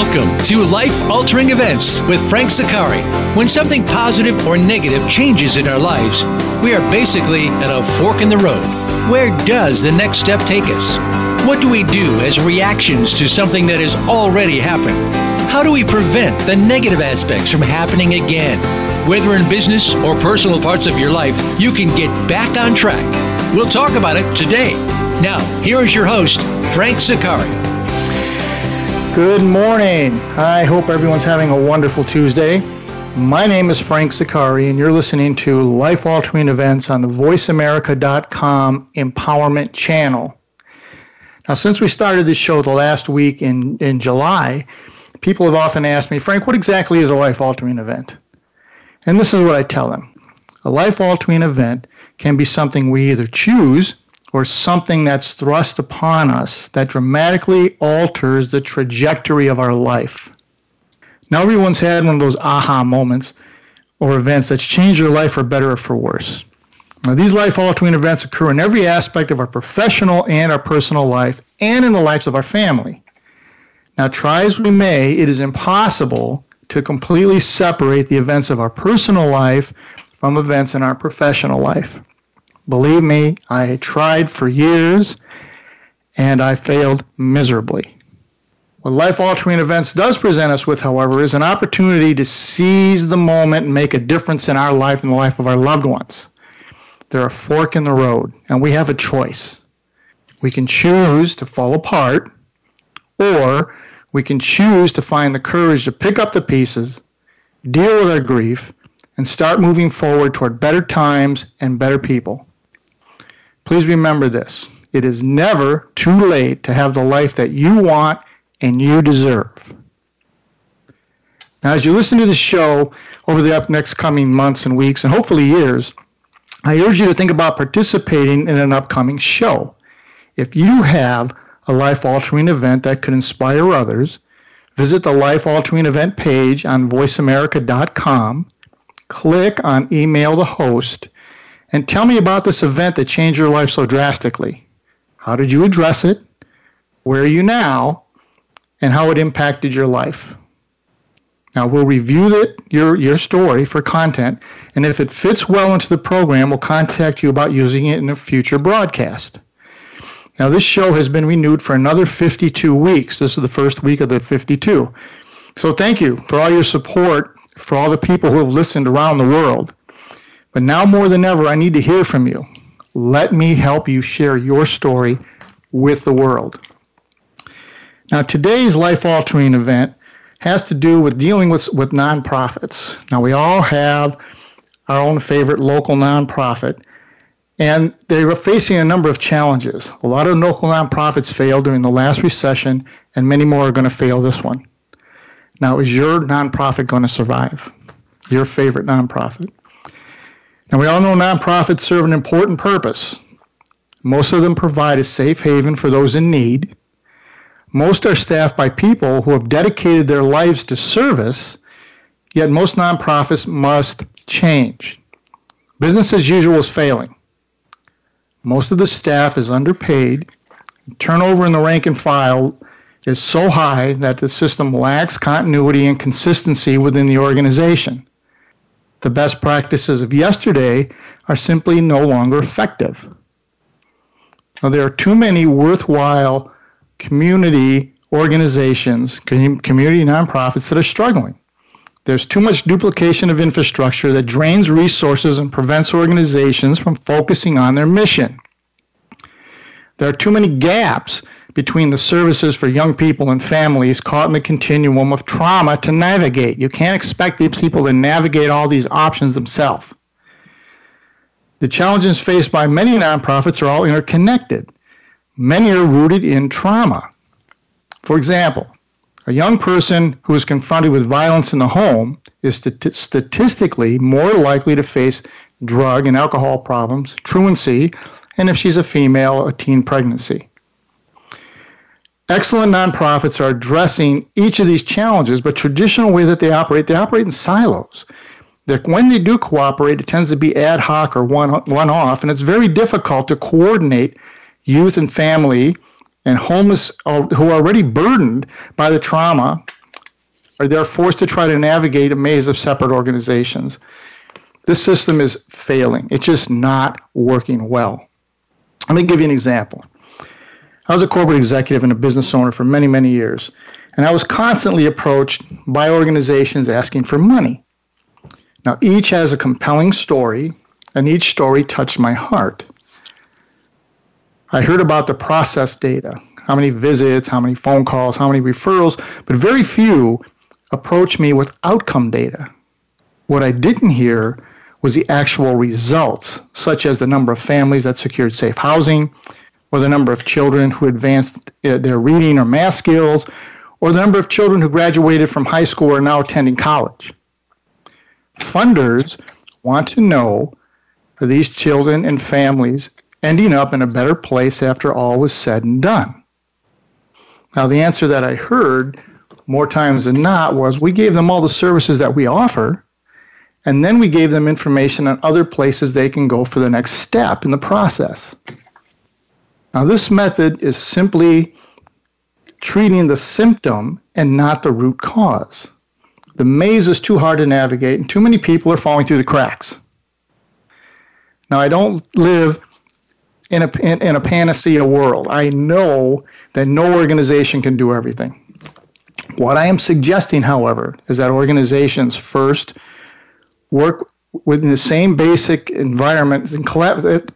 Welcome to Life Altering Events with Frank Zaccari. When something positive or negative changes in our lives, we are basically at a fork in the road. Where does the next step take us? What do we do as reactions to something that has already happened? How do we prevent the negative aspects from happening again? Whether in business or personal parts of your life, you can get back on track. We'll talk about it today. Now, here is your host, Frank Zaccari. Good morning. I hope everyone's having a wonderful Tuesday. My name is Frank Zaccari, and you're listening to Life Altering Events on the VoiceAmerica.com Empowerment Channel. Now, since we started this show the last week in, in July, people have often asked me, Frank, what exactly is a life altering event? And this is what I tell them a life altering event can be something we either choose or something that's thrust upon us that dramatically alters the trajectory of our life. Now, everyone's had one of those aha moments or events that's changed their life for better or for worse. Now, these life altering events occur in every aspect of our professional and our personal life and in the lives of our family. Now, try as we may, it is impossible to completely separate the events of our personal life from events in our professional life. Believe me, I tried for years and I failed miserably. What life altering events does present us with, however, is an opportunity to seize the moment and make a difference in our life and the life of our loved ones. They're a fork in the road, and we have a choice. We can choose to fall apart, or we can choose to find the courage to pick up the pieces, deal with our grief, and start moving forward toward better times and better people. Please remember this it is never too late to have the life that you want and you deserve. Now, as you listen to the show over the next coming months and weeks, and hopefully years, I urge you to think about participating in an upcoming show. If you have a life altering event that could inspire others, visit the life altering event page on voiceamerica.com, click on email the host, and tell me about this event that changed your life so drastically. How did you address it? Where are you now? And how it impacted your life. Now we'll review the, your your story for content, and if it fits well into the program, we'll contact you about using it in a future broadcast. Now this show has been renewed for another 52 weeks. This is the first week of the 52. So thank you for all your support for all the people who have listened around the world. But now more than ever, I need to hear from you. Let me help you share your story with the world. Now, today's life altering event has to do with dealing with, with nonprofits. Now, we all have our own favorite local nonprofit, and they were facing a number of challenges. A lot of local nonprofits failed during the last recession, and many more are going to fail this one. Now, is your nonprofit going to survive? Your favorite nonprofit? Now, we all know nonprofits serve an important purpose. Most of them provide a safe haven for those in need. Most are staffed by people who have dedicated their lives to service, yet most nonprofits must change. Business as usual is failing. Most of the staff is underpaid. Turnover in the rank and file is so high that the system lacks continuity and consistency within the organization the best practices of yesterday are simply no longer effective. Now, there are too many worthwhile community organizations, community nonprofits that are struggling. There's too much duplication of infrastructure that drains resources and prevents organizations from focusing on their mission. There are too many gaps between the services for young people and families caught in the continuum of trauma to navigate. You can't expect these people to navigate all these options themselves. The challenges faced by many nonprofits are all interconnected. Many are rooted in trauma. For example, a young person who is confronted with violence in the home is st- statistically more likely to face drug and alcohol problems, truancy, and if she's a female, a teen pregnancy. Excellent nonprofits are addressing each of these challenges, but traditional way that they operate, they operate in silos. That when they do cooperate, it tends to be ad hoc or one one off, and it's very difficult to coordinate youth and family and homeless uh, who are already burdened by the trauma or they're forced to try to navigate a maze of separate organizations. This system is failing. It's just not working well. Let me give you an example. I was a corporate executive and a business owner for many, many years, and I was constantly approached by organizations asking for money. Now, each has a compelling story, and each story touched my heart. I heard about the process data how many visits, how many phone calls, how many referrals, but very few approached me with outcome data. What I didn't hear was the actual results, such as the number of families that secured safe housing, or the number of children who advanced uh, their reading or math skills, or the number of children who graduated from high school or are now attending college. Funders want to know are these children and families ending up in a better place after all was said and done? Now, the answer that I heard more times than not was we gave them all the services that we offer, and then we gave them information on other places they can go for the next step in the process. Now, this method is simply treating the symptom and not the root cause. The maze is too hard to navigate, and too many people are falling through the cracks. Now, I don't live in a, in, in a panacea world. I know that no organization can do everything. What I am suggesting, however, is that organizations first work within the same basic environment and collaborate.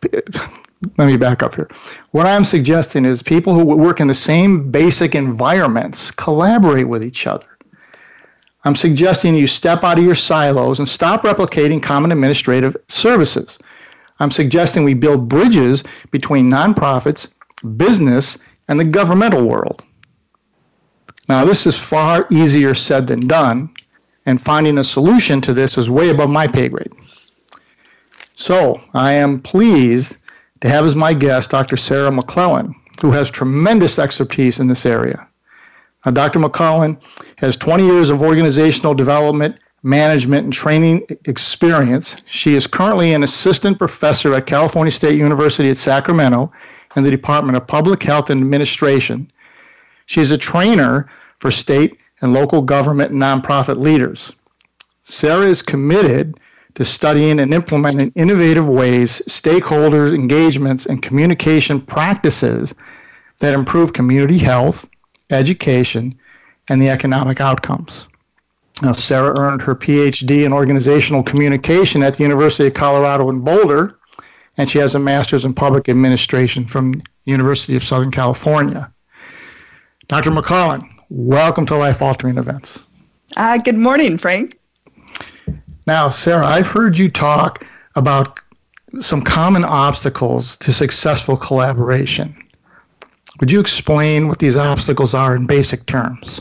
Let me back up here. What I'm suggesting is people who work in the same basic environments collaborate with each other. I'm suggesting you step out of your silos and stop replicating common administrative services. I'm suggesting we build bridges between nonprofits, business, and the governmental world. Now, this is far easier said than done, and finding a solution to this is way above my pay grade. So, I am pleased to have as my guest Dr. Sarah McClellan, who has tremendous expertise in this area. Now, Dr. McClellan has 20 years of organizational development management and training experience. She is currently an assistant professor at California State University at Sacramento in the Department of Public Health and Administration. She is a trainer for state and local government and nonprofit leaders. Sarah is committed to studying and implementing innovative ways, stakeholders, engagements, and communication practices that improve community health, education, and the economic outcomes. Now, Sarah earned her PhD in organizational communication at the University of Colorado in Boulder, and she has a master's in public administration from University of Southern California. Dr. McClellan, welcome to Life Altering Events. Uh, good morning, Frank. Now, Sarah, I've heard you talk about some common obstacles to successful collaboration. Would you explain what these obstacles are in basic terms?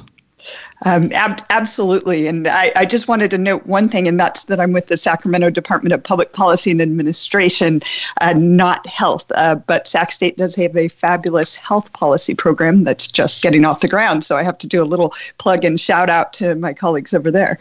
Um, ab- absolutely. And I, I, just wanted to note one thing, and that's that I'm with the Sacramento Department of Public Policy and Administration, uh, not health. Uh, but Sac State does have a fabulous health policy program that's just getting off the ground. So I have to do a little plug and shout out to my colleagues over there.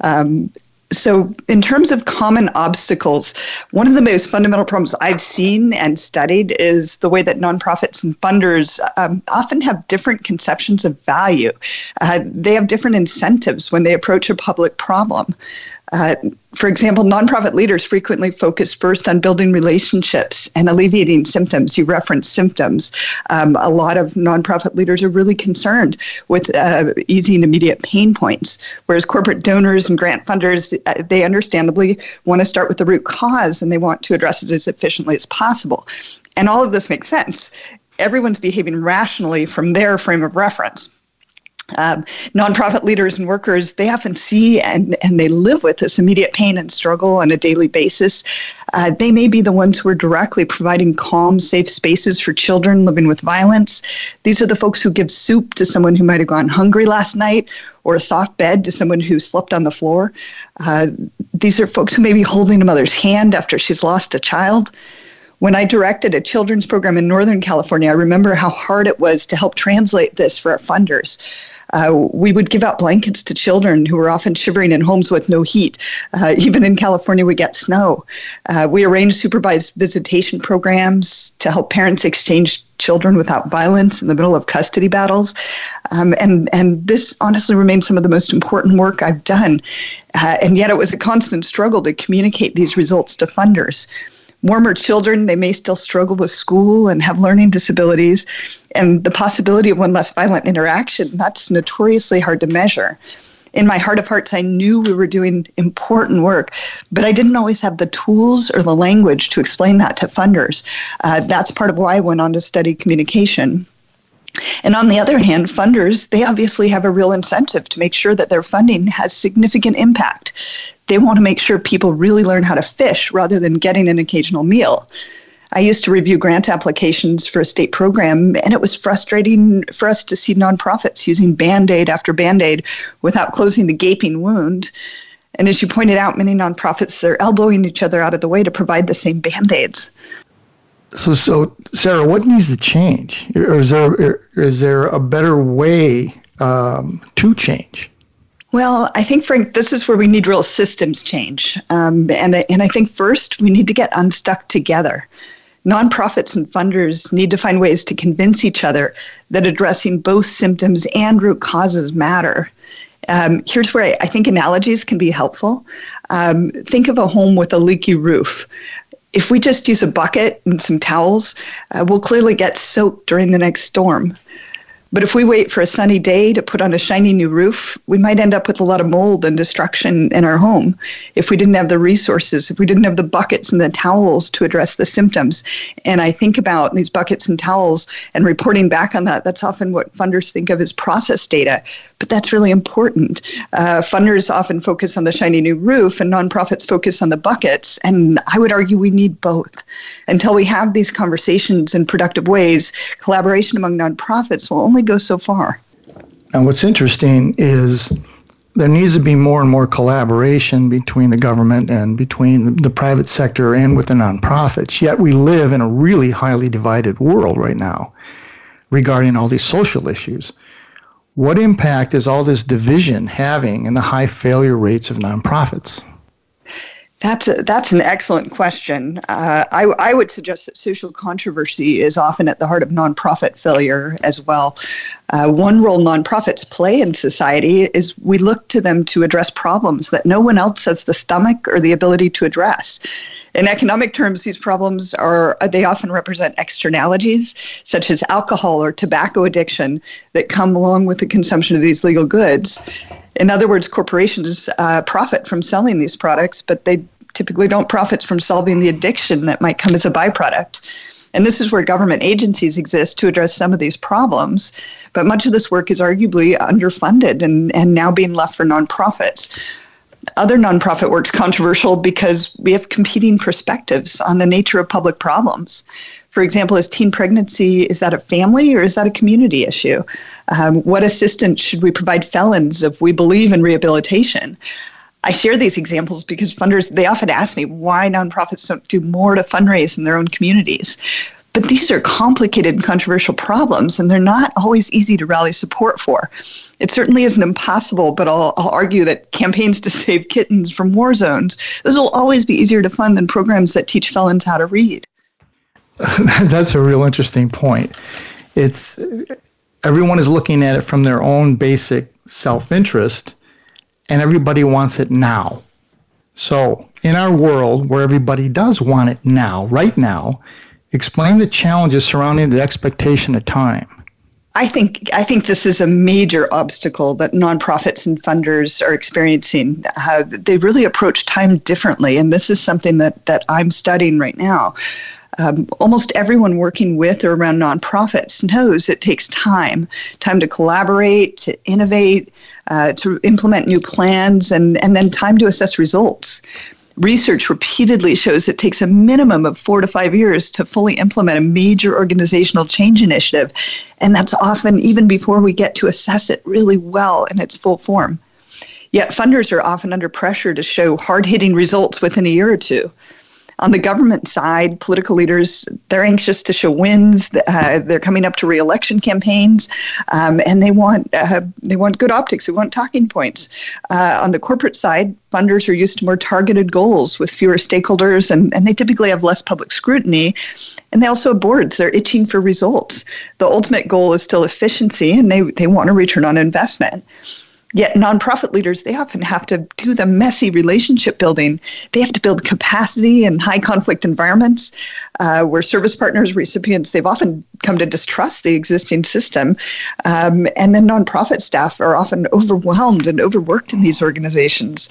Um, so, in terms of common obstacles, one of the most fundamental problems I've seen and studied is the way that nonprofits and funders um, often have different conceptions of value. Uh, they have different incentives when they approach a public problem. Uh, for example, nonprofit leaders frequently focus first on building relationships and alleviating symptoms. You reference symptoms. Um, a lot of nonprofit leaders are really concerned with uh, easing immediate pain points, whereas corporate donors and grant funders, uh, they understandably want to start with the root cause and they want to address it as efficiently as possible. And all of this makes sense. Everyone's behaving rationally from their frame of reference um, nonprofit leaders and workers, they often see and, and they live with this immediate pain and struggle on a daily basis. Uh, they may be the ones who are directly providing calm, safe spaces for children living with violence. These are the folks who give soup to someone who might have gone hungry last night or a soft bed to someone who slept on the floor. Uh, these are folks who may be holding a mother's hand after she's lost a child When I directed a children's program in Northern California, I remember how hard it was to help translate this for our funders. Uh, we would give out blankets to children who were often shivering in homes with no heat. Uh, even in California, we get snow. Uh, we arranged supervised visitation programs to help parents exchange children without violence in the middle of custody battles. Um, and, and this honestly remains some of the most important work I've done. Uh, and yet it was a constant struggle to communicate these results to funders warmer children, they may still struggle with school and have learning disabilities. And the possibility of one less violent interaction, that's notoriously hard to measure. In my heart of hearts, I knew we were doing important work, but I didn't always have the tools or the language to explain that to funders. Uh, that's part of why I went on to study communication. And on the other hand, funders, they obviously have a real incentive to make sure that their funding has significant impact. They want to make sure people really learn how to fish rather than getting an occasional meal. I used to review grant applications for a state program, and it was frustrating for us to see nonprofits using band aid after band aid without closing the gaping wound. And as you pointed out, many nonprofits are elbowing each other out of the way to provide the same band aids. So, so Sarah, what needs to change? Or is there is there a better way um, to change? Well, I think, Frank, this is where we need real systems change. Um, and, and I think first, we need to get unstuck together. Nonprofits and funders need to find ways to convince each other that addressing both symptoms and root causes matter. Um, here's where I, I, think analogies can be helpful. Um, think of a home with a leaky roof if we just use a bucket and some towels, uh, we'll clearly get soaked during the next storm. But if we wait for a sunny day to put on a shiny new roof, we might end up with a lot of mold and destruction in our home if we didn't have the resources, if we didn't have the buckets and the towels to address the symptoms. And I think about these buckets and towels and reporting back on that. That's often what funders think of as process data, but that's really important. Uh, funders often focus on the shiny new roof, and nonprofits focus on the buckets. And I would argue we need both. Until we have these conversations in productive ways, collaboration among nonprofits will only only go so far. And what's interesting is there needs to be more and more collaboration between the government and between the private sector and with the nonprofits. Yet we live in a really highly divided world right now regarding all these social issues. What impact is all this division having in the high failure rates of nonprofits? That's a, that's an excellent question. Uh, I, I would suggest that social controversy is often at the heart of nonprofit failure as well. Uh, one role nonprofits play in society is we look to them to address problems that no one else has the stomach or the ability to address. In economic terms, these problems are they often represent externalities such as alcohol or tobacco addiction that come along with the consumption of these legal goods. In other words, corporations uh, profit from selling these products, but they typically don't profit from solving the addiction that might come as a byproduct. And this is where government agencies exist to address some of these problems. But much of this work is arguably underfunded and, and now being left for nonprofits. Other nonprofit work's controversial because we have competing perspectives on the nature of public problems. For example, is teen pregnancy, is that a family or is that a community issue? Um, what assistance should we provide felons if we believe in rehabilitation? I share these examples because funders, they often ask me why nonprofits don't do more to fundraise in their own communities. But these are complicated and controversial problems, and they're not always easy to rally support for. It certainly isn't impossible, but I'll, I'll argue that campaigns to save kittens from war zones, those will always be easier to fund than programs that teach felons how to read. That's a real interesting point. It's everyone is looking at it from their own basic self-interest and everybody wants it now. So, in our world where everybody does want it now, right now, explain the challenges surrounding the expectation of time. I think I think this is a major obstacle that nonprofits and funders are experiencing. Uh, they really approach time differently, and this is something that that I'm studying right now. Um, almost everyone working with or around nonprofits knows it takes time time to collaborate, to innovate, uh, to implement new plans, and, and then time to assess results. Research repeatedly shows it takes a minimum of four to five years to fully implement a major organizational change initiative. And that's often even before we get to assess it really well in its full form. Yet funders are often under pressure to show hard hitting results within a year or two. On the government side, political leaders, they're anxious to show wins. Uh, they're coming up to reelection campaigns, um, and they want, uh, they want good optics. They want talking points. Uh, on the corporate side, funders are used to more targeted goals with fewer stakeholders, and, and they typically have less public scrutiny. And they also have boards. They're itching for results. The ultimate goal is still efficiency, and they, they want a return on investment. Yet, nonprofit leaders, they often have to do the messy relationship building. They have to build capacity in high conflict environments uh, where service partners, recipients, they've often come to distrust the existing system. Um, and then nonprofit staff are often overwhelmed and overworked in these organizations.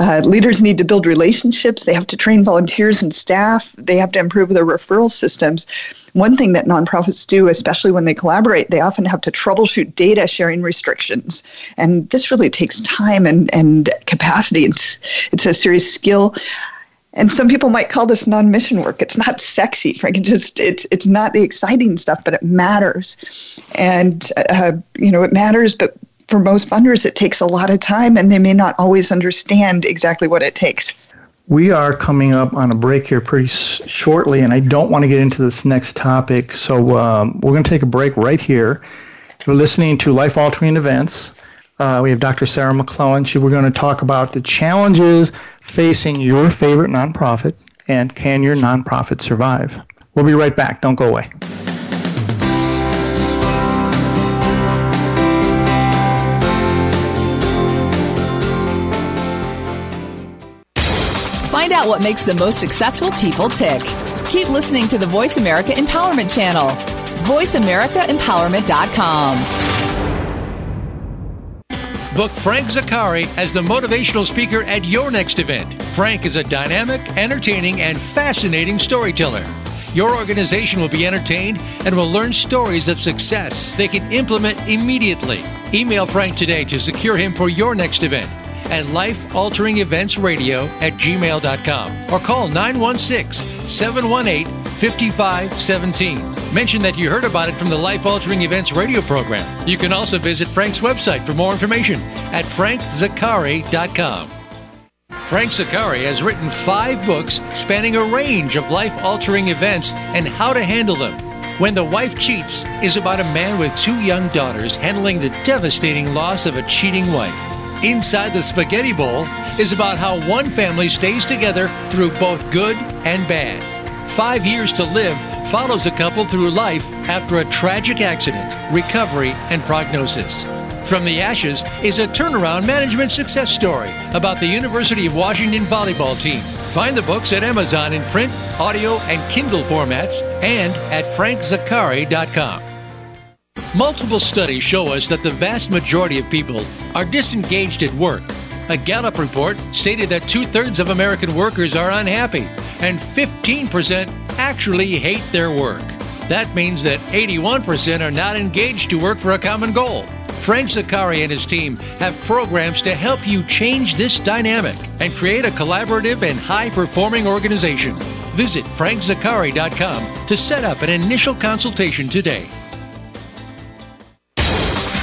Uh, leaders need to build relationships. They have to train volunteers and staff. They have to improve their referral systems. One thing that nonprofits do, especially when they collaborate, they often have to troubleshoot data sharing restrictions. And this really takes time and, and capacity. It's, it's a serious skill and some people might call this non-mission work. It's not sexy, Frank. It just it's it's not the exciting stuff, but it matters, and uh, you know it matters. But for most funders, it takes a lot of time and they may not always understand exactly what it takes. We are coming up on a break here pretty shortly, and I don't want to get into this next topic. So um, we're going to take a break right here. You're listening to Life Altering Events. Uh, we have Dr. Sarah McClellan. She, we're going to talk about the challenges facing your favorite nonprofit and can your nonprofit survive. We'll be right back. Don't go away. Out what makes the most successful people tick. Keep listening to the Voice America Empowerment Channel. VoiceAmericaEmpowerment.com. Book Frank Zaccari as the motivational speaker at your next event. Frank is a dynamic, entertaining, and fascinating storyteller. Your organization will be entertained and will learn stories of success they can implement immediately. Email Frank today to secure him for your next event at lifealteringeventsradio at gmail.com or call 916 718 5517. Mention that you heard about it from the Life Altering Events radio program. You can also visit Frank's website for more information at frankzaccari.com. Frank Zaccari has written five books spanning a range of life altering events and how to handle them. When the Wife Cheats is about a man with two young daughters handling the devastating loss of a cheating wife. Inside the Spaghetti Bowl is about how one family stays together through both good and bad. Five Years to Live follows a couple through life after a tragic accident, recovery, and prognosis. From the Ashes is a turnaround management success story about the University of Washington volleyball team. Find the books at Amazon in print, audio, and Kindle formats and at frankzaccari.com. Multiple studies show us that the vast majority of people are disengaged at work. A Gallup report stated that two thirds of American workers are unhappy, and 15% actually hate their work. That means that 81% are not engaged to work for a common goal. Frank Zaccari and his team have programs to help you change this dynamic and create a collaborative and high performing organization. Visit frankzaccari.com to set up an initial consultation today.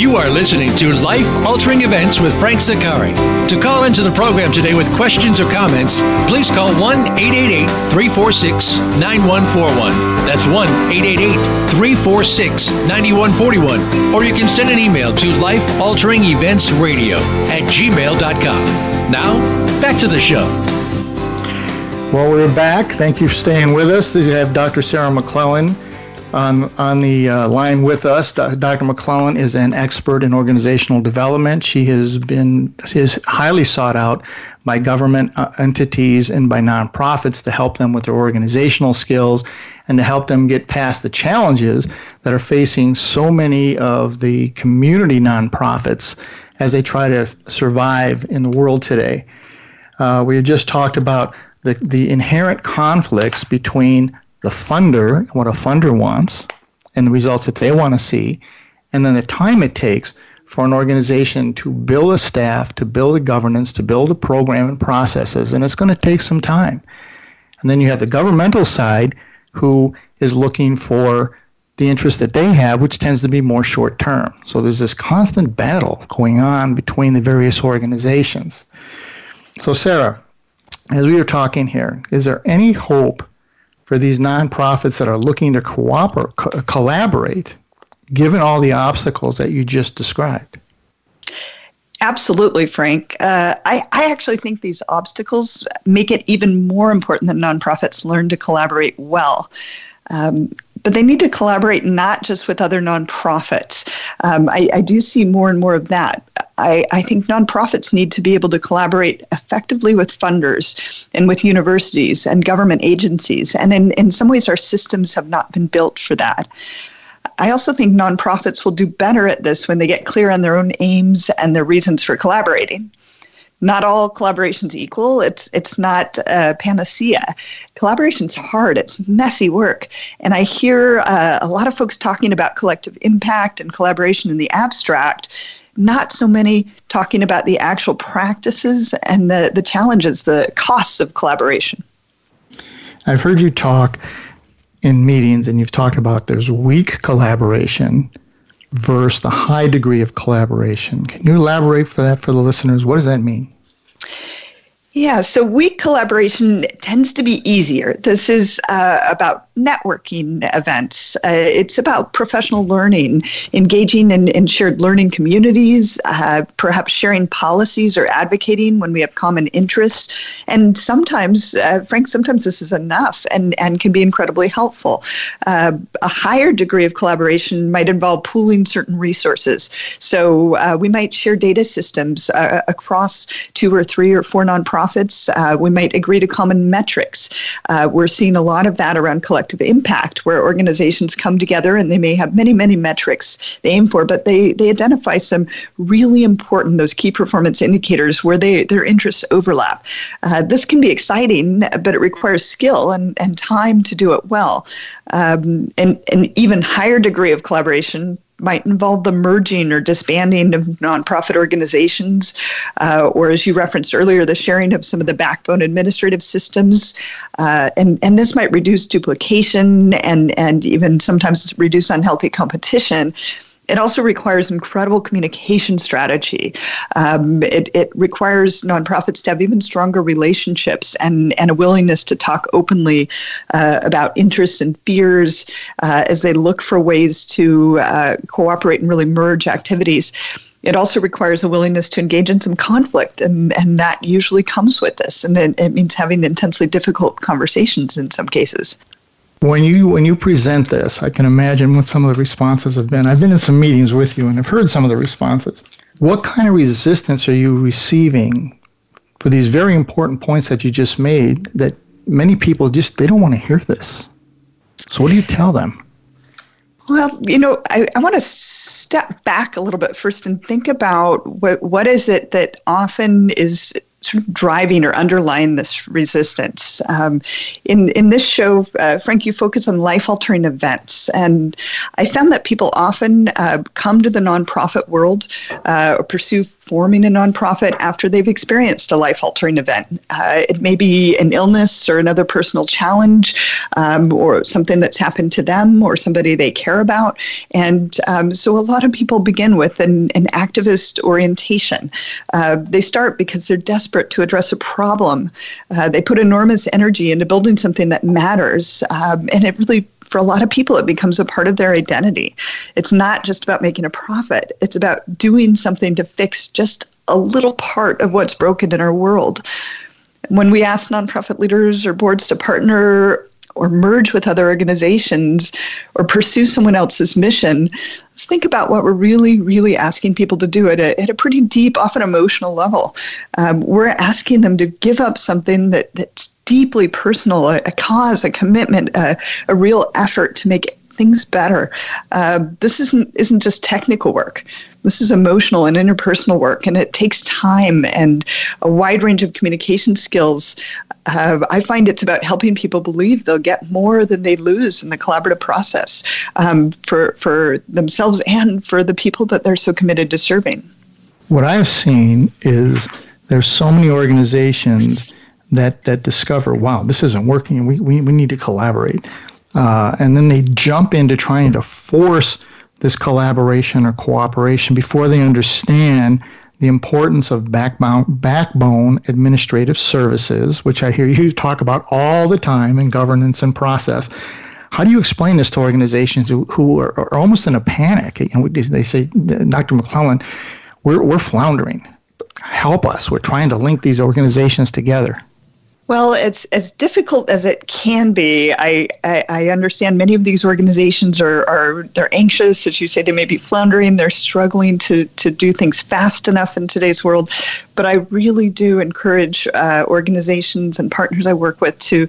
You are listening to Life Altering Events with Frank Zaccari. To call into the program today with questions or comments, please call 1 888 346 9141. That's 1 888 346 9141. Or you can send an email to Life Altering Events Radio at gmail.com. Now, back to the show. Well, we're back. Thank you for staying with us. We have Dr. Sarah McClellan on, on the uh, line with us. Dr. McClellan is an expert in organizational development. She has been is highly sought out by government uh, entities and by nonprofits to help them with their organizational skills and to help them get past the challenges that are facing so many of the community nonprofits as they try to survive in the world today. Uh, we just talked about the, the inherent conflicts between the funder, and what a funder wants, and the results that they want to see, and then the time it takes for an organization to build a staff, to build a governance, to build a program and processes, and it's going to take some time. And then you have the governmental side who is looking for the interest that they have, which tends to be more short term. So there's this constant battle going on between the various organizations. So, Sarah, as we were talking here, is there any hope for these nonprofits that are looking to cooperate, co- collaborate, given all the obstacles that you just described? Absolutely, Frank. Uh, I, I actually think these obstacles make it even more important that nonprofits learn to collaborate well. Um, but they need to collaborate not just with other nonprofits. Um, I, I, do see more and more of that. I, I, think nonprofits need to be able to collaborate effectively with funders and with universities and government agencies. And in, in some ways, our systems have not been built for that. I also think nonprofits will do better at this when they get clear on their own aims and their reasons for collaborating. Not all collaboration's equal. It's it's not a panacea. Collaboration's hard. It's messy work, and I hear uh, a lot of folks talking about collective impact and collaboration in the abstract. Not so many talking about the actual practices and the, the challenges, the costs of collaboration. I've heard you talk in meetings and you've talked about there's weak collaboration versus the high degree of collaboration. Can you elaborate for that for the listeners? What does that mean? Yeah, so weak collaboration tends to be easier. This is uh, about networking events. Uh, it's about professional learning, engaging in, in shared learning communities, uh, perhaps sharing policies or advocating when we have common interests. And sometimes, uh, Frank, sometimes this is enough and, and can be incredibly helpful. Uh, a higher degree of collaboration might involve pooling certain resources. So uh, we might share data systems across two or three or four nonprofits nonprofits. Uh, we might agree to common metrics. Uh, we're seeing a lot of that around collective impact, where organizations come together and they may have many, many metrics they aim for, but they, they identify some really important, those key performance indicators where they, their interests overlap. Uh, this can be exciting, but it requires skill and, and time to do it well. Um, and an even higher degree of collaboration might involve the merging or disbanding of nonprofit organizations, uh, or as you referenced earlier, the sharing of some of the backbone administrative systems. Uh, and, and this might reduce duplication and, and even sometimes reduce unhealthy competition. It also requires incredible communication strategy. Um, it, it requires nonprofits to have even stronger relationships and, and a willingness to talk openly uh, about interests and fears uh, as they look for ways to uh, cooperate and really merge activities it also requires a willingness to engage in some conflict, and, and that usually comes with this. And it, it means having intensely difficult conversations in some cases. When you when you present this, I can imagine what some of the responses have been. I've been in some meetings with you and I've heard some of the responses. What kind of resistance are you receiving for these very important points that you just made that many people just they don't want to hear this? So what do you tell them? Well, you know, I, I want to step back a little bit first and think about what what is it that often is sort of driving or underlying this resistance. Um, in in this show, uh, Frank, you focus on life altering events, and I found that people often uh, come to the nonprofit world uh, or pursue forming a nonprofit after they've experienced a life altering event. Uh, it may be an illness or another personal challenge um, or something that's happened to them or somebody they care about. And um, so a lot of people begin with an, an activist orientation. Uh, they start because they're desperate to address a problem. Uh, they put enormous energy into building something that matters. Um, and it really for a lot of people, it becomes a part of their identity. It's not just about making a profit, it's about doing something to fix just a little part of what's broken in our world. When we ask nonprofit leaders or boards to partner or merge with other organizations or pursue someone else's mission, let's think about what we're really, really asking people to do at a, at a pretty deep, often emotional level. Um, we're asking them to give up something that, that's deeply personal, a, a cause, a commitment, a, a real effort to make things better. Uh, this isn't isn't just technical work. This is emotional and interpersonal work, and it takes time and a wide range of communication skills. Uh, I find it's about helping people believe they'll get more than they lose in the collaborative process um, for for themselves and for the people that they're so committed to serving. What I've seen is there's so many organizations that that discover, wow, this isn't working. We we, we need to collaborate, uh, and then they jump into trying to force this collaboration or cooperation before they understand the importance of backbone, backbone administrative services, which I hear you talk about all the time in governance and process. How do you explain this to organizations who, who are, are almost in a panic? Know, they say, Dr. McClellan, we're, we're floundering. Help us. We're trying to link these organizations together. Well, it's as difficult as it can be. I, I, I, understand many of these organizations are, are they're anxious, as you say, they may be floundering, they're struggling to, to do things fast enough in today's world. But I really do encourage uh, organizations and partners I work with to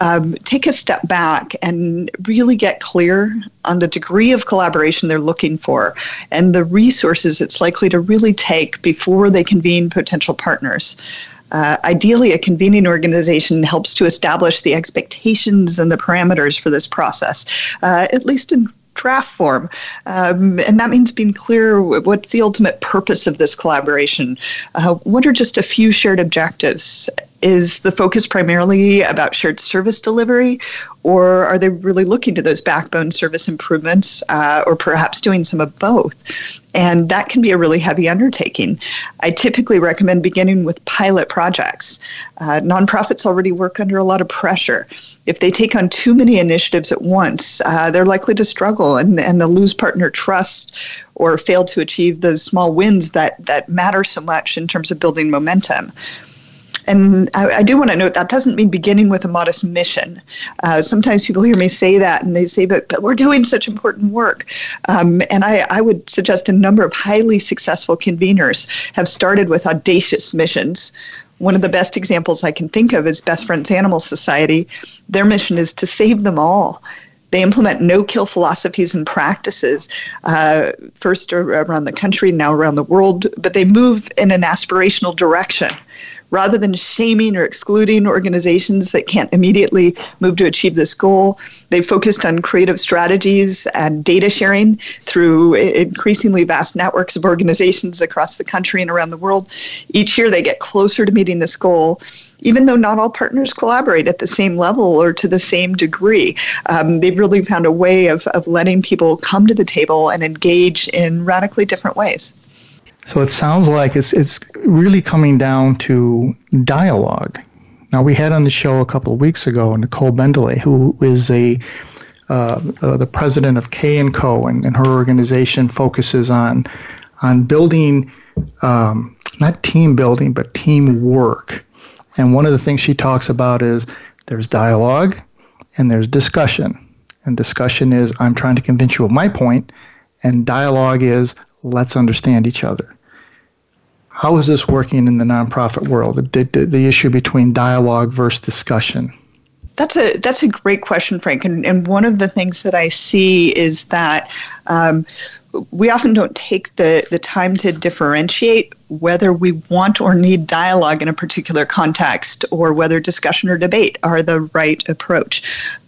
um, take a step back and really get clear on the degree of collaboration they're looking for and the resources it's likely to really take before they convene potential partners. Uh, ideally, a convening organization helps to establish the expectations and the parameters for this process, uh, at least in draft form. Um, and that means being clear what's the ultimate purpose of this collaboration. Uh, what are just a few shared objectives? Is the focus primarily about shared service delivery, or are they really looking to those backbone service improvements, uh, or perhaps doing some of both? And that can be a really heavy undertaking. I typically recommend beginning with pilot projects. Uh, nonprofits already work under a lot of pressure. If they take on too many initiatives at once, uh, they're likely to struggle and, and they'll lose partner trust or fail to achieve those small wins that, that matter so much in terms of building momentum. And I, I do want to note that doesn't mean beginning with a modest mission. Uh, sometimes people hear me say that and they say, but, but we're doing such important work. Um, and I, I would suggest a number of highly successful conveners have started with audacious missions. One of the best examples I can think of is Best Friends Animal Society. Their mission is to save them all. They implement no kill philosophies and practices, uh, first around the country, now around the world, but they move in an aspirational direction rather than shaming or excluding organizations that can't immediately move to achieve this goal. They focused on creative strategies and data sharing through increasingly vast networks of organizations across the country and around the world. Each year they get closer to meeting this goal even though not all partners collaborate at the same level or to the same degree. Um, they've really found a way of, of letting people come to the table and engage in radically different ways. So it sounds like it's it's really coming down to dialogue. Now we had on the show a couple of weeks ago Nicole Bendeley, who is a uh, uh, the president of K and Co, and, and her organization focuses on on building um, not team building but team work. And one of the things she talks about is there's dialogue and there's discussion. And discussion is I'm trying to convince you of my point, and dialogue is let's understand each other. How is this working in the nonprofit world? The, the, the issue between dialogue versus discussion. That's a that's a great question, Frank. And, and one of the things that I see is that um, we often don't take the, the time to differentiate whether we want or need dialogue in a particular context or whether discussion or debate are the right approach.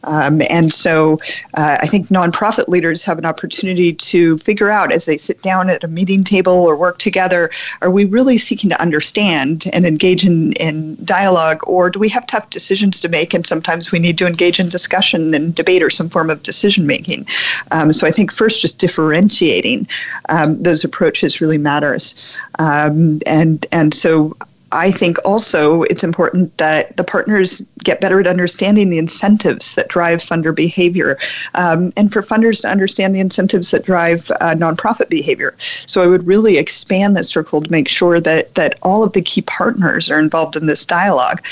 Um, and so uh, I think nonprofit leaders have an opportunity to figure out as they sit down at a meeting table or work together are we really seeking to understand and engage in, in dialogue, or do we have tough decisions to make? And sometimes we need to engage in discussion and debate or some form of decision making. Um, so I think first, just differentiating um, those approaches really matters. Um, and and so I think also it's important that the partners get better at understanding the incentives that drive funder behavior, um, and for funders to understand the incentives that drive uh, nonprofit behavior. So I would really expand this circle to make sure that that all of the key partners are involved in this dialogue.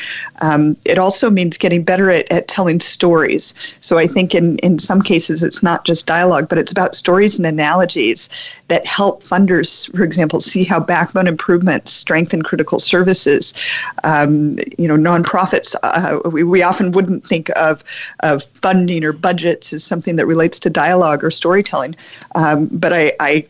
Um, it also means getting better at, at telling stories. So I think in in some cases it's not just dialogue, but it's about stories and analogies that help funders, for example, see how backbone improvements strengthen critical service services. Um, you know, nonprofits, uh, we, we often wouldn't think of, of funding or budgets as something that relates to dialogue or storytelling. Um, but I, I,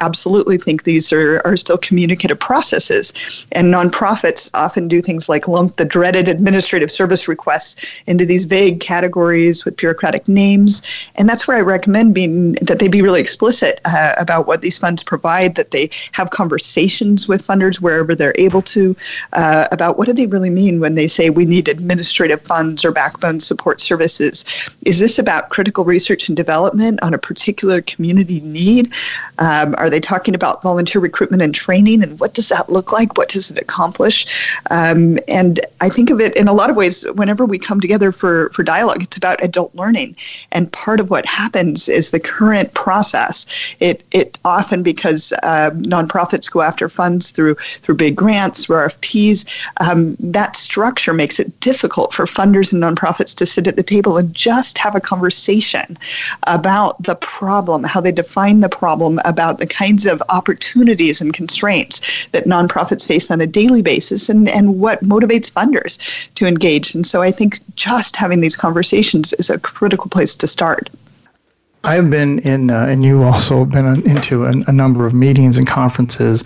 absolutely think these are, are still communicative processes. And nonprofits often do things like lump the dreaded administrative service requests into these vague categories with bureaucratic names. And that's where I recommend being that they be really explicit uh, about what these funds provide, that they have conversations with funders wherever they're able to uh, about what do they really mean when they say we need administrative funds or backbone support services. Is this about critical research and development on a particular community need? Um, are they talking about volunteer recruitment and training? And what does that look like? What does it accomplish? Um, and I think of it in a lot of ways whenever we come together for, for dialogue, it's about adult learning. And part of what happens is the current process. It, it often, because uh, nonprofits go after funds through, through big grants, through RFPs, um, that structure makes it difficult for funders and nonprofits to sit at the table and just have a conversation about the problem, how they define the problem, about the kinds of opportunities and constraints that nonprofits face on a daily basis, and, and what motivates funders to engage. And so I think just having these conversations is a critical place to start. I've been in, uh, and you also been into a, a number of meetings and conferences,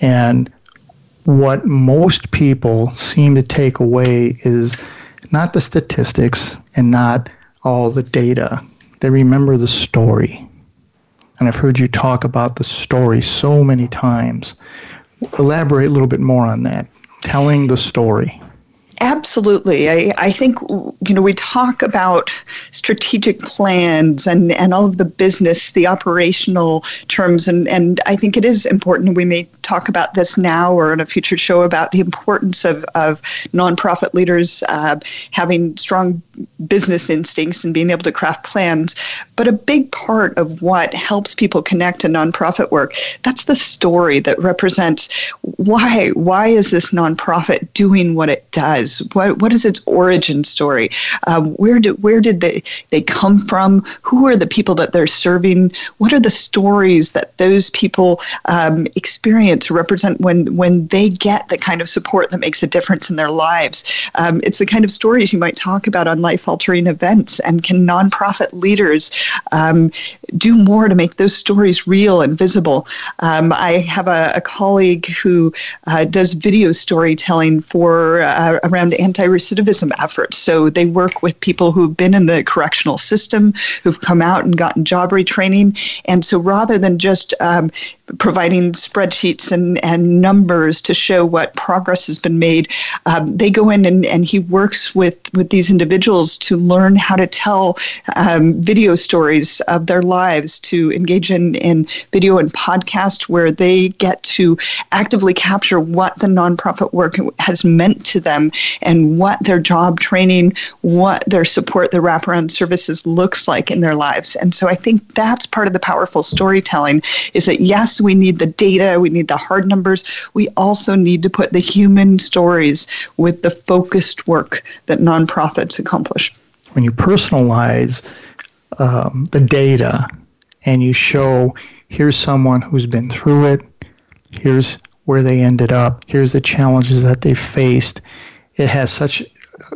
and what most people seem to take away is not the statistics and not all the data. They remember the story. And I've heard you talk about the story so many times. Elaborate a little bit more on that. Telling the story. Absolutely. I, I think, you know, we talk about strategic plans and, and all of the business, the operational terms, and, and I think it is important. We may talk about this now or in a future show about the importance of, of nonprofit leaders uh, having strong business instincts and being able to craft plans. But a big part of what helps people connect to nonprofit work, that's the story that represents why, why is this nonprofit doing what it does? What, what is its origin story? Um, where did where did they they come from? Who are the people that they're serving? What are the stories that those people um, experience represent when when they get the kind of support that makes a difference in their lives? Um, it's the kind of stories you might talk about on life altering events. And can nonprofit leaders um, do more to make those stories real and visible? Um, I have a, a colleague who uh, does video storytelling for uh, around anti recidivism efforts. So they work with people who've been in the correctional system, who've come out and gotten job retraining. And so rather than just um, providing spreadsheets and, and numbers to show what progress has been made. Um, they go in and, and he works with, with these individuals to learn how to tell um, video stories of their lives, to engage in, in video and podcast where they get to actively capture what the nonprofit work has meant to them and what their job training, what their support, their wraparound services looks like in their lives. And so I think that's part of the powerful storytelling is that yes, we need the data, we need the hard numbers. We also need to put the human stories with the focused work that nonprofits accomplish. When you personalize um, the data and you show here's someone who's been through it, here's where they ended up, here's the challenges that they faced, it has such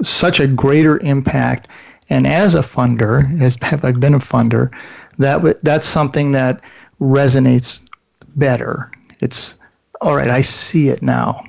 such a greater impact. And as a funder, as have I been a funder, that that's something that resonates better. It's all right, I see it now.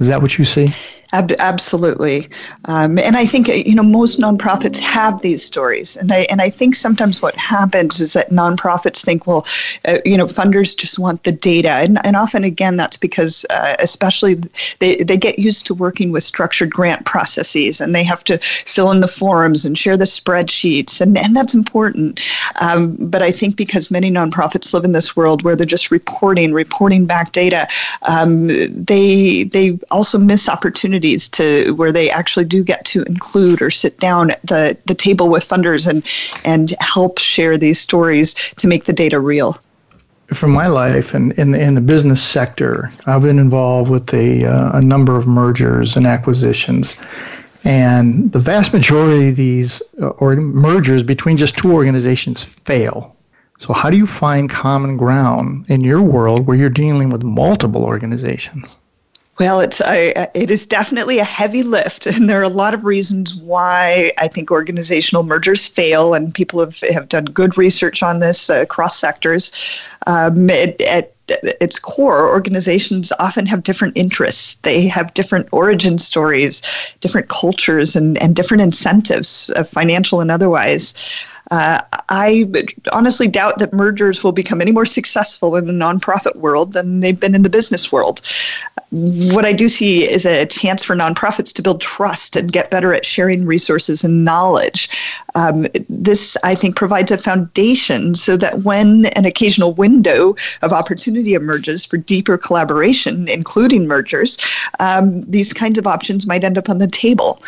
Is that what you see? Ab- absolutely, um, and I think you know most nonprofits have these stories, and I and I think sometimes what happens is that nonprofits think, well, uh, you know, funders just want the data, and and often again that's because uh, especially they they get used to working with structured grant processes, and they have to fill in the forms and share the spreadsheets, and and that's important. Um, but I think because many nonprofits live in this world where they're just reporting, reporting back data, um, they they also miss opportunities opportunities to where they actually do get to include or sit down at the, the table with funders and and help share these stories to make the data real from my life and in, in, the business sector, I've been involved with a, uh, a number of mergers and acquisitions. And the vast majority of these uh, or mergers between just two organizations fail. So, how do you find common ground in your world where you're dealing with multiple organizations? Well, it's a, it is definitely a heavy lift, and there are a lot of reasons why I think organizational mergers fail, and people have, have done good research on this uh, across sectors. Um, it, at its core, organizations often have different interests. They have different origin stories, different cultures, and, and different incentives, uh, financial and otherwise. Uh, I honestly doubt that mergers will become any more successful in the nonprofit world than they've been in the business world. What I do see is a chance for nonprofits to build trust and get better at sharing resources and knowledge. Um, this, I think, provides a foundation so that when an occasional window of opportunity emerges for deeper collaboration, including mergers, um, these kinds of options might end up on the table.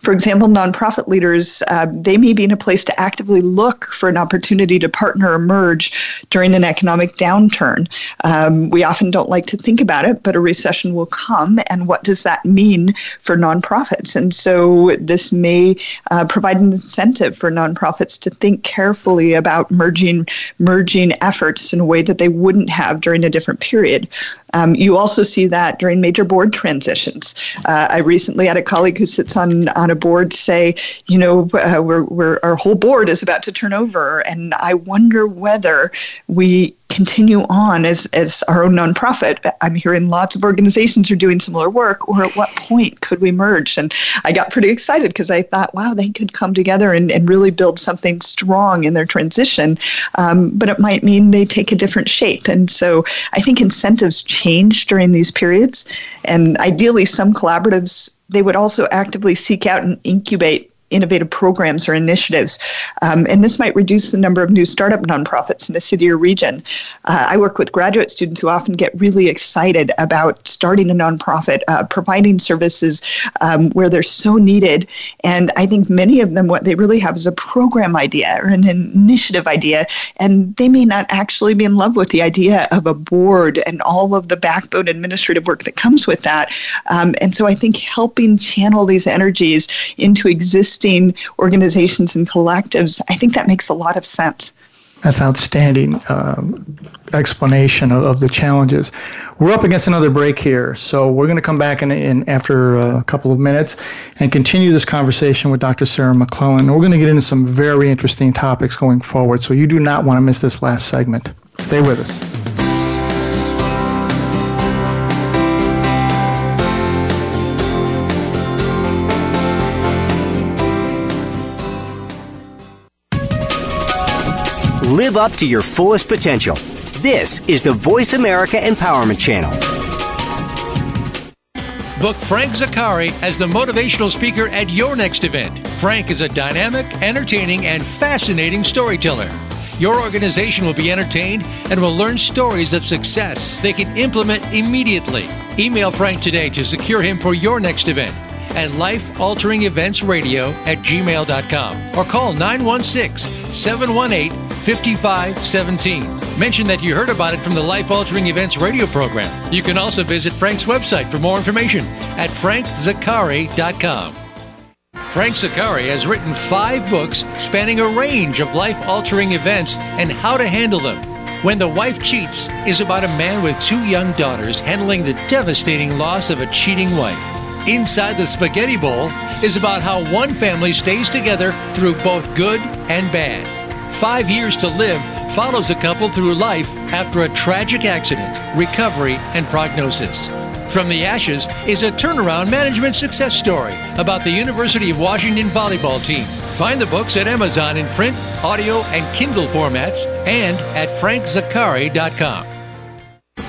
For example, nonprofit leaders, uh, they may be in a place to actively look for an opportunity to partner or merge during an economic downturn. Um, we often don't like to think about it, but a recession will come, and what does that mean for nonprofits? And so this may uh, provide an incentive for nonprofits to think carefully about merging merging efforts in a way that they wouldn't have during a different period. Um, you also see that during major board transitions. Uh, I recently had a colleague who sits on, on a board say, you know, uh, we're, we're, our whole board is about to turn over, and I wonder whether we continue on as, as our own nonprofit. I'm hearing lots of organizations are doing similar work, or at what point could we merge? And I got pretty excited because I thought, wow, they could come together and, and really build something strong in their transition. Um, but it might mean they take a different shape. And so I think incentives change during these periods. And ideally, some collaboratives they would also actively seek out and incubate innovative programs or initiatives. Um, and this might reduce the number of new startup nonprofits in a city or region. Uh, I work with graduate students who often get really excited about starting a nonprofit, uh, providing services um, where they're so needed. And I think many of them, what they really have is a program idea or an initiative idea, and they may not actually be in love with the idea of a board and all of the backbone administrative work that comes with that. Um, and so I think helping channel these energies into existing existing organizations and collectives, I think that makes a lot of sense. That's outstanding um, explanation of, of, the challenges. We're up against another break here, so we're going to come back in, in after a couple of minutes and continue this conversation with Dr. Sarah McClellan. We're going to get into some very interesting topics going forward, so you do not want to miss this last segment. Stay with us. Live up to your fullest potential. This is the Voice America Empowerment Channel. Book Frank Zaccari as the motivational speaker at your next event. Frank is a dynamic, entertaining, and fascinating storyteller. Your organization will be entertained and will learn stories of success they can implement immediately. Email Frank today to secure him for your next event at lifealteringeventsradio at gmail.com or call 916 718 5517. Mention that you heard about it from the Life Altering Events radio program. You can also visit Frank's website for more information at frankzaccari.com. Frank Zaccari has written five books spanning a range of life altering events and how to handle them. When the Wife Cheats is about a man with two young daughters handling the devastating loss of a cheating wife. Inside the Spaghetti Bowl is about how one family stays together through both good and bad. Five Years to Live follows a couple through life after a tragic accident, recovery, and prognosis. From the Ashes is a turnaround management success story about the University of Washington volleyball team. Find the books at Amazon in print, audio, and Kindle formats and at frankzaccari.com.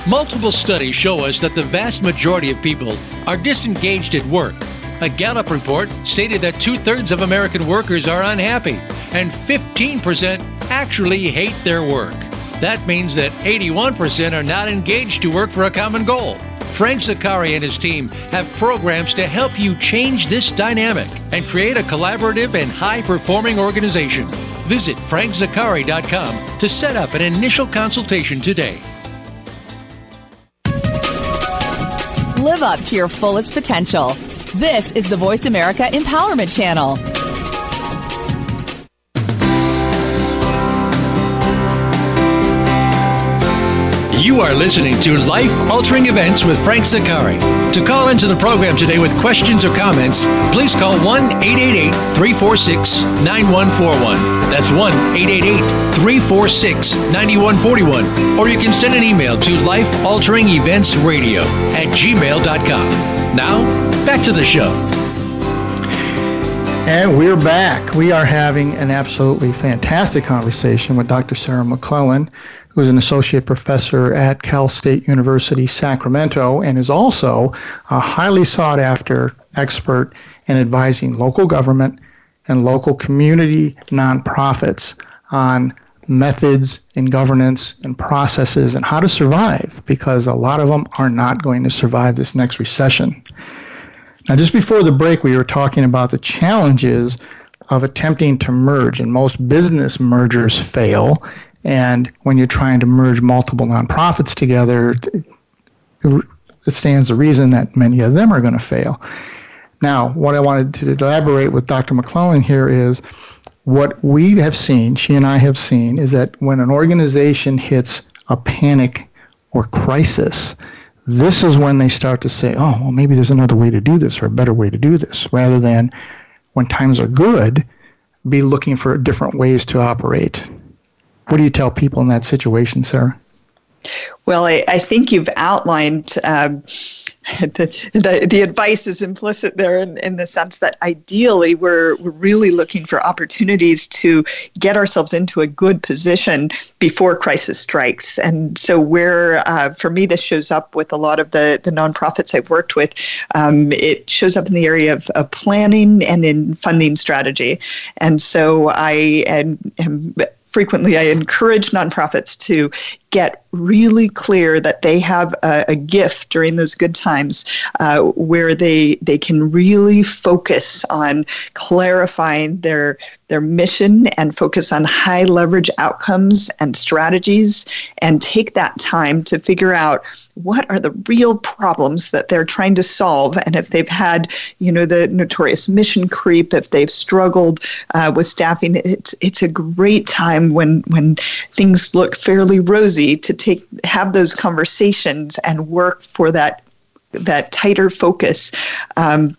Multiple studies show us that the vast majority of people are disengaged at work. A Gallup report stated that two thirds of American workers are unhappy and 15% actually hate their work. That means that 81% are not engaged to work for a common goal. Frank Zaccari and his team have programs to help you change this dynamic and create a collaborative and high performing organization. Visit frankzaccari.com to set up an initial consultation today. Live up to your fullest potential. This is the Voice America Empowerment Channel. You are listening to Life Altering Events with Frank Zaccari. To call into the program today with questions or comments, please call 1 888 346 9141. That's 1 888 346 9141. Or you can send an email to lifealteringeventsradio at gmail.com. Now, back to the show. And we're back. We are having an absolutely fantastic conversation with Dr. Sarah McClellan, who's an associate professor at Cal State University, Sacramento, and is also a highly sought after expert in advising local government and local community nonprofits on methods and governance and processes and how to survive because a lot of them are not going to survive this next recession. Now, just before the break, we were talking about the challenges of attempting to merge, and most business mergers fail. And when you're trying to merge multiple nonprofits together, it stands to reason that many of them are going to fail. Now, what I wanted to elaborate with Dr. McClellan here is what we have seen, she and I have seen, is that when an organization hits a panic or crisis, this is when they start to say, oh, well, maybe there's another way to do this or a better way to do this, rather than when times are good, be looking for different ways to operate. What do you tell people in that situation, Sarah? Well, I, I think you've outlined um, the, the, the advice is implicit there in, in the sense that ideally we're, we're really looking for opportunities to get ourselves into a good position before crisis strikes. And so, where uh, for me, this shows up with a lot of the, the nonprofits I've worked with, um, it shows up in the area of, of planning and in funding strategy. And so, I am, am frequently I encourage nonprofits to get really clear that they have a, a gift during those good times uh, where they they can really focus on clarifying their their mission and focus on high leverage outcomes and strategies and take that time to figure out what are the real problems that they're trying to solve. And if they've had you know the notorious mission creep if they've struggled uh, with staffing it's it's a great time when when things look fairly rosy easy to take have those conversations and work for that that tighter focus um,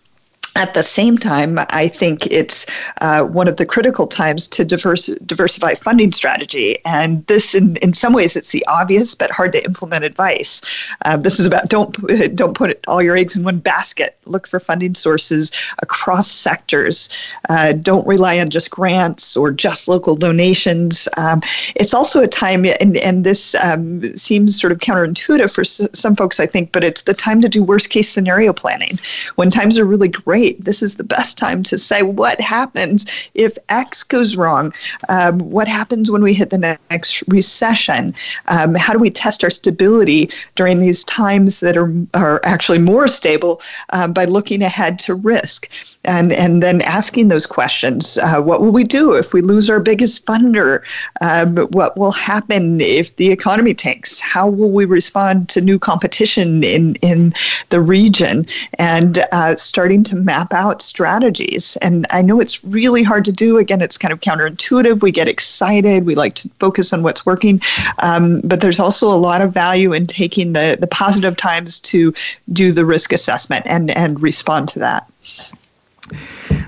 at the same time, I think it's uh, one of the critical times to diverse, diversify funding strategy. And this, in, in some ways, it's the obvious but hard to implement advice. Uh, this is about don't don't put all your eggs in one basket. Look for funding sources across sectors. Uh, don't rely on just grants or just local donations. Um, it's also a time, and and this um, seems sort of counterintuitive for s- some folks, I think, but it's the time to do worst case scenario planning when times are really great This is the best time to say what happens if X goes wrong? Um, what happens when we hit the next recession? Um, how do we test our stability during these times that are, are actually more stable um, by looking ahead to risk? And, and then asking those questions uh, what will we do if we lose our biggest funder? Um, what will happen if the economy tanks? How will we respond to new competition in, in the region? And uh, starting to map out strategies. And I know it's really hard to do. Again, it's kind of counterintuitive. We get excited, we like to focus on what's working. Um, but there's also a lot of value in taking the, the positive times to do the risk assessment and, and respond to that.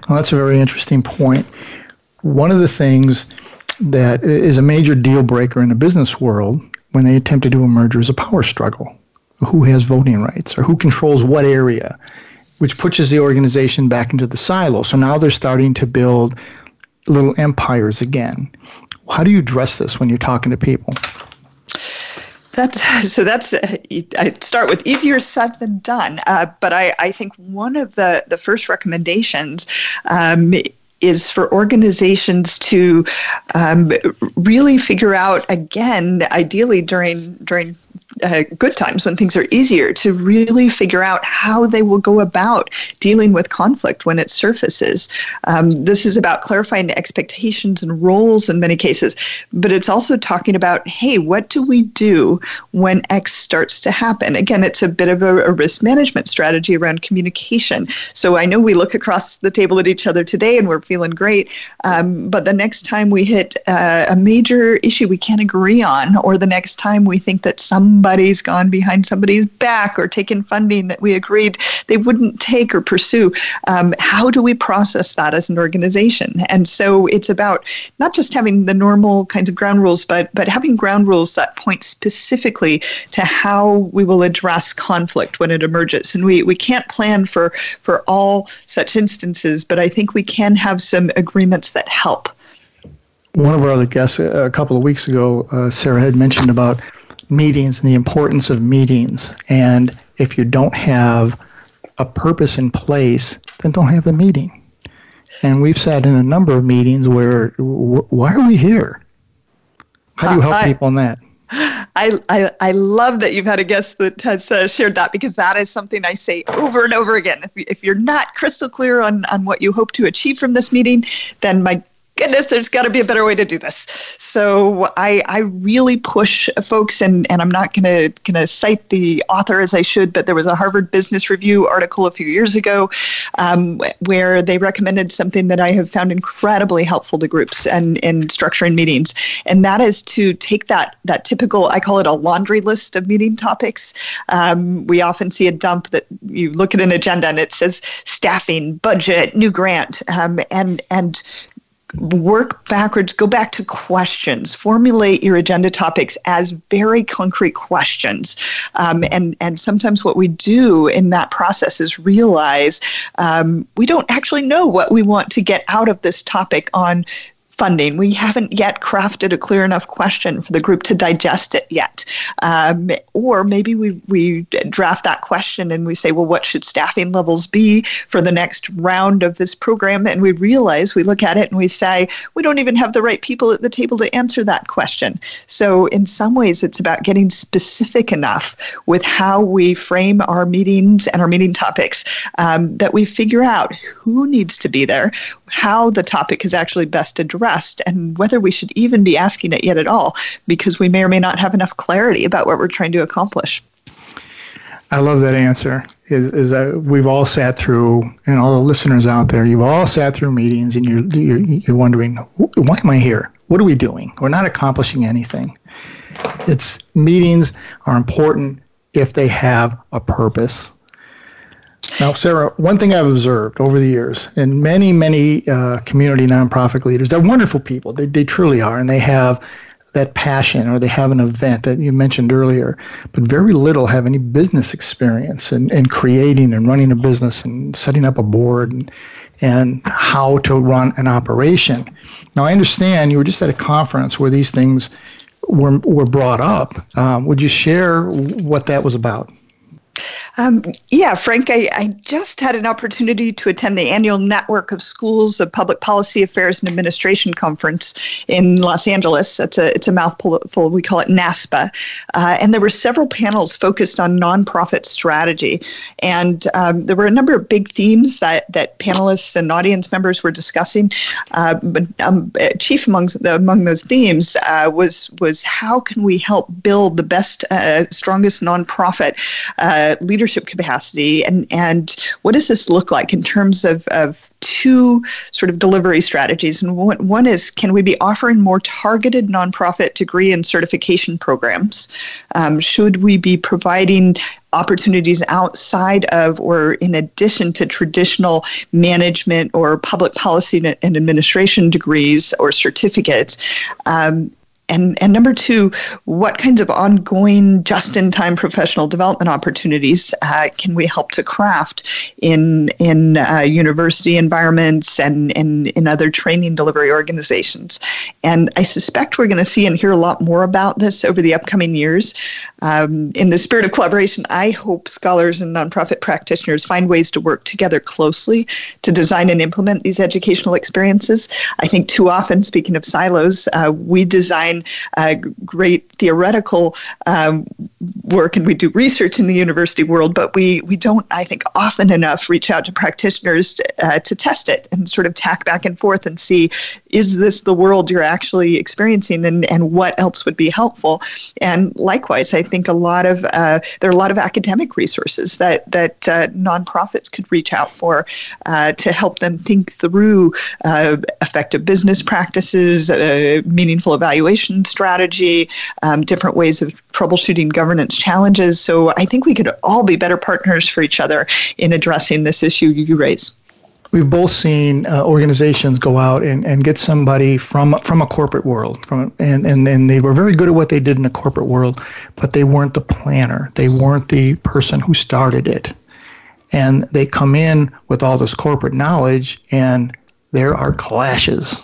Well, that's a very interesting point. One of the things that is a major deal breaker in the business world when they attempt to do a merger is a power struggle. Who has voting rights or who controls what area? Which pushes the organization back into the silo. So now they're starting to build little empires again. How do you address this when you're talking to people? That's so. That's I start with easier said than done. Uh, but I, I think one of the the first recommendations um, is for organizations to um, really figure out again, ideally during during uh, good times, when things are easier, to really figure out how they will go about dealing with conflict when it surfaces. Um, this is about clarifying expectations and roles in many cases, but it's also talking about hey, what do we do when X starts to happen? Again, it's a bit of a, a risk management strategy around communication. So I know we look across the table at each other today and we're feeling great, um, but the next time we hit uh, a major issue we can't agree on, or the next time we think that somebody's gone behind somebody's back or taken funding that we agreed they wouldn't take or pursue, um, how do we process that as an organization? And so it's about not just having the normal kinds of ground rules, but but having ground rules that point specifically to how we will address conflict when it emerges. And we, we can't plan for for all such instances, but I think we can have some agreements that help. One of our other guests a couple of weeks ago, uh, Sarah had mentioned about meetings and the importance of meetings. And if you don't have a purpose in place, then don't have the meeting. And we've sat in a number of meetings where, why are we here? How do you help I, people in that? I, I, I love that you've had a guest that has uh, shared that because that is something I say over and over again. If, if you're not crystal clear on, on what you hope to achieve from this meeting, then my goodness, there's got to be a better way to do this. So I, I really push folks, and, and I'm not going to gonna cite the author as I should, but there was a Harvard Business Review article a few years ago um, where they recommended something that I have found incredibly helpful to groups and in structuring meetings, and that is to take that that typical, I call it a laundry list of meeting topics. Um, we often see a dump that you look at an agenda and it says staffing, budget, new grant, um, and and work backwards, go back to questions, formulate your agenda topics as very concrete questions. Um, and, and sometimes what we do in that process is realize um, we don't actually know what we want to get out of this topic on funding. We haven't yet crafted a clear enough question for the group to digest it yet. Um, or maybe we, we draft that question and we say, well, what should staffing levels be for the next round of this program? And we realize, we look at it and we say, we don't even have the right people at the table to answer that question. So, in some ways, it's about getting specific enough with how we frame our meetings and our meeting topics um, that we figure out who needs to be there, how the topic is actually best addressed, and whether we should even be asking it yet at all, because we may or may not have enough clarity about what we're trying to accomplish. I love that answer. Is is that we've all sat through, and all the listeners out there, you've all sat through meetings, and you're you're, you're wondering, why am I here? What are we doing? We're not accomplishing anything. It's meetings are important if they have a purpose. Now, Sarah, one thing I've observed over the years, and many, many uh, community nonprofit leaders, they're wonderful people. They, they truly are. And they have that passion or they have an event that you mentioned earlier, but very little have any business experience in, in creating and running a business and setting up a board and, and how to run an operation. Now, I understand you were just at a conference where these things were, were brought up. Um, would you share what that was about? Um, yeah, Frank, I, I, just had an opportunity to attend the annual Network of Schools of Public Policy Affairs and Administration conference in Los Angeles. It's a, it's a mouthful, we call it NASPAA. Uh, and there were several panels focused on nonprofit strategy. And um, there were a number of big themes that, that panelists and audience members were discussing. Uh, but um, chief among, among those themes uh, was, was how can we help build the best, uh, strongest nonprofit uh, leadership leadership capacity and and what does this look like in terms of, of two sort of delivery strategies? And one, one is can we be offering more targeted nonprofit degree and certification programs? Um, should we be providing opportunities outside of or in addition to traditional management or public policy and administration degrees or certificates? Um, and, and number two, what kinds of ongoing just in time professional development opportunities uh, can we help to craft in, in uh, university environments and, and in other training delivery organizations? And I suspect we're going to see and hear a lot more about this over the upcoming years. Um, in the spirit of collaboration, I hope scholars and nonprofit practitioners find ways to work together closely to design and implement these educational experiences. I think too often, speaking of silos, uh, we design uh, great theoretical um, work and we do research in the university world, but we, we don't, I think, often enough reach out to practitioners uh, to test it and sort of tack back and forth and see is this the world you're actually experiencing and, and what else would be helpful? And likewise, I think a lot of uh, there are a lot of academic resources that that uh, nonprofits could reach out for uh, to help them think through uh, effective business practices, meaningful evaluation strategy, um, different ways of troubleshooting governance challenges. So I think we could all be better partners for each other in addressing this issue you raise we've both seen uh, organizations go out and, and get somebody from from a corporate world from and, and and they were very good at what they did in the corporate world but they weren't the planner. They weren't the person who started it. And they come in with all this corporate knowledge and there are clashes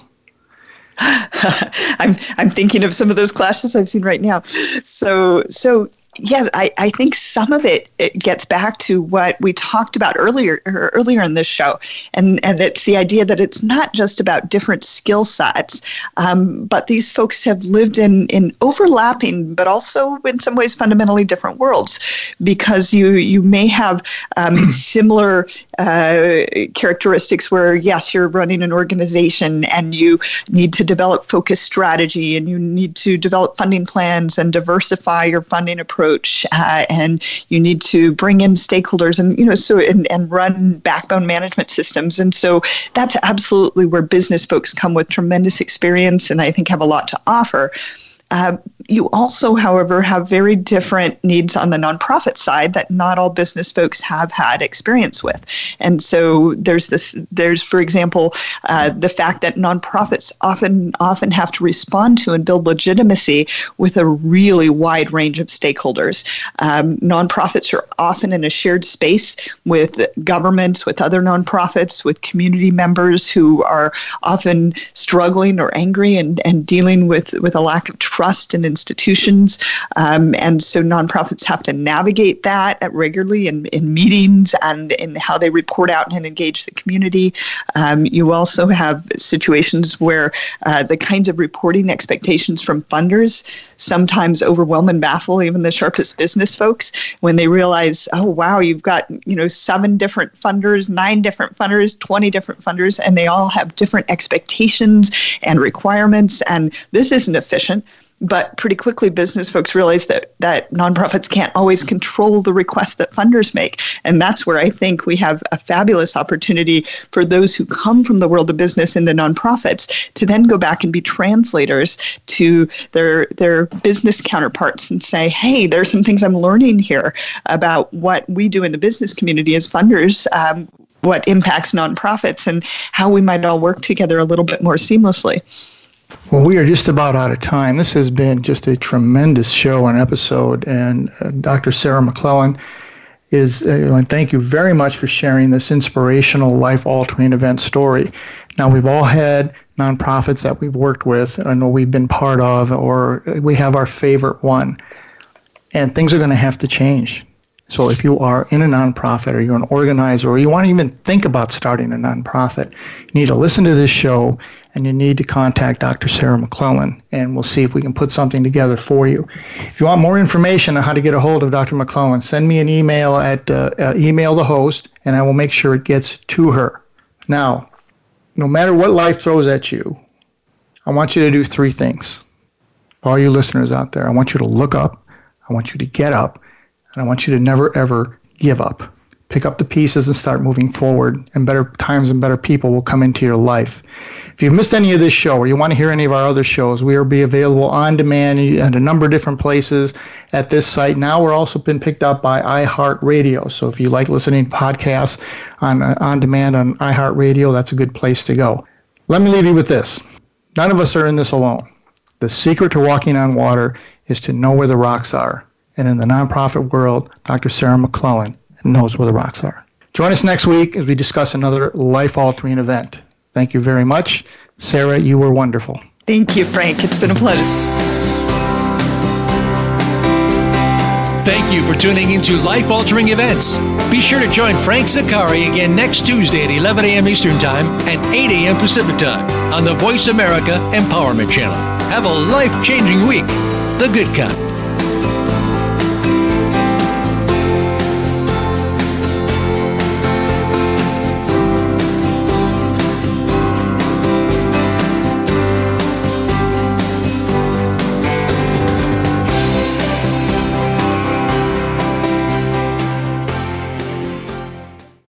I'm I'm thinking of some of those clashes I've seen right now. So so yes, I, I think some of it, it gets back to what we talked about earlier earlier in this show, and and it's the idea that it's not just about different skill sets, um, but these folks have lived in in overlapping, but also in some ways fundamentally different worlds, because you you may have um, similar uh, characteristics where yes, you're running an organization and you need to develop focused strategy and you need to develop funding plans and diversify your funding approach approach uh, and you need to bring in stakeholders and you know so and, and run backbone management systems. And so that's absolutely where business folks come with tremendous experience and i think have a lot to offer. Uh, you also, however, have very different needs on the nonprofit side that not all business folks have had experience with. And so there's this, there's, for example, uh, the fact that nonprofits often often have to respond to and build legitimacy with a really wide range of stakeholders. Um, nonprofits are often in a shared space with governments, with other nonprofits, with community members who are often struggling or angry and, and dealing with, with a lack of trust and institutions. Um, and so nonprofits have to navigate that regularly in, in meetings and in how they report out and engage the community. Um, you also have situations where uh, the kinds of reporting expectations from funders sometimes overwhelm and baffle even the sharpest business folks when they realize, oh wow, you've got you know seven different funders, nine different funders, twenty different funders, and they all have different expectations and requirements, and this isn't efficient but pretty quickly business folks realize that that nonprofits can't always control the requests that funders make. And that's where i think we have a fabulous opportunity for those who come from the world of business into nonprofits to then go back and be translators to their their business counterparts and say hey there's some things i'm learning here about what we do in the business community as funders um, what impacts nonprofits and how we might all work together a little bit more seamlessly well, we are just about out of time. This has been just a tremendous show and episode. And uh, Dr. Sarah McClellan is, uh, thank you very much for sharing this inspirational, life altering event story. Now, we've all had nonprofits that we've worked with, or know we've been part of, or we have our favorite one. And things are going to have to change. So if you are in a nonprofit or you're an organizer or you want to even think about starting a nonprofit, you need to listen to this show and you need to contact Dr. Sarah McClellan and we'll see if we can put something together for you. If you want more information on how to get a hold of Dr. McClellan, send me an email at uh, uh, email the host and I will make sure it gets to her. Now, no matter what life throws at you, I want you to do three things. For all you listeners out there, I want you to look up, I want you to get up, and I want you to never, ever give up. Pick up the pieces and start moving forward, and better times and better people will come into your life. If you've missed any of this show or you want to hear any of our other shows, we will be available on demand at a number of different places at this site. Now we're also been picked up by iHeartRadio. So if you like listening to podcasts on, on demand on iHeartRadio, that's a good place to go. Let me leave you with this. None of us are in this alone. The secret to walking on water is to know where the rocks are and in the nonprofit world, Dr. Sarah McClellan knows where the rocks are. Join us next week as we discuss another life altering event. Thank you very much. Sarah, you were wonderful. Thank you, Frank. It's been a pleasure. Thank you for tuning into Life Altering Events. Be sure to join Frank Zaccari again next Tuesday at 11 a.m. Eastern Time and 8 a.m. Pacific Time on the Voice America Empowerment Channel. Have a life changing week. The good kind.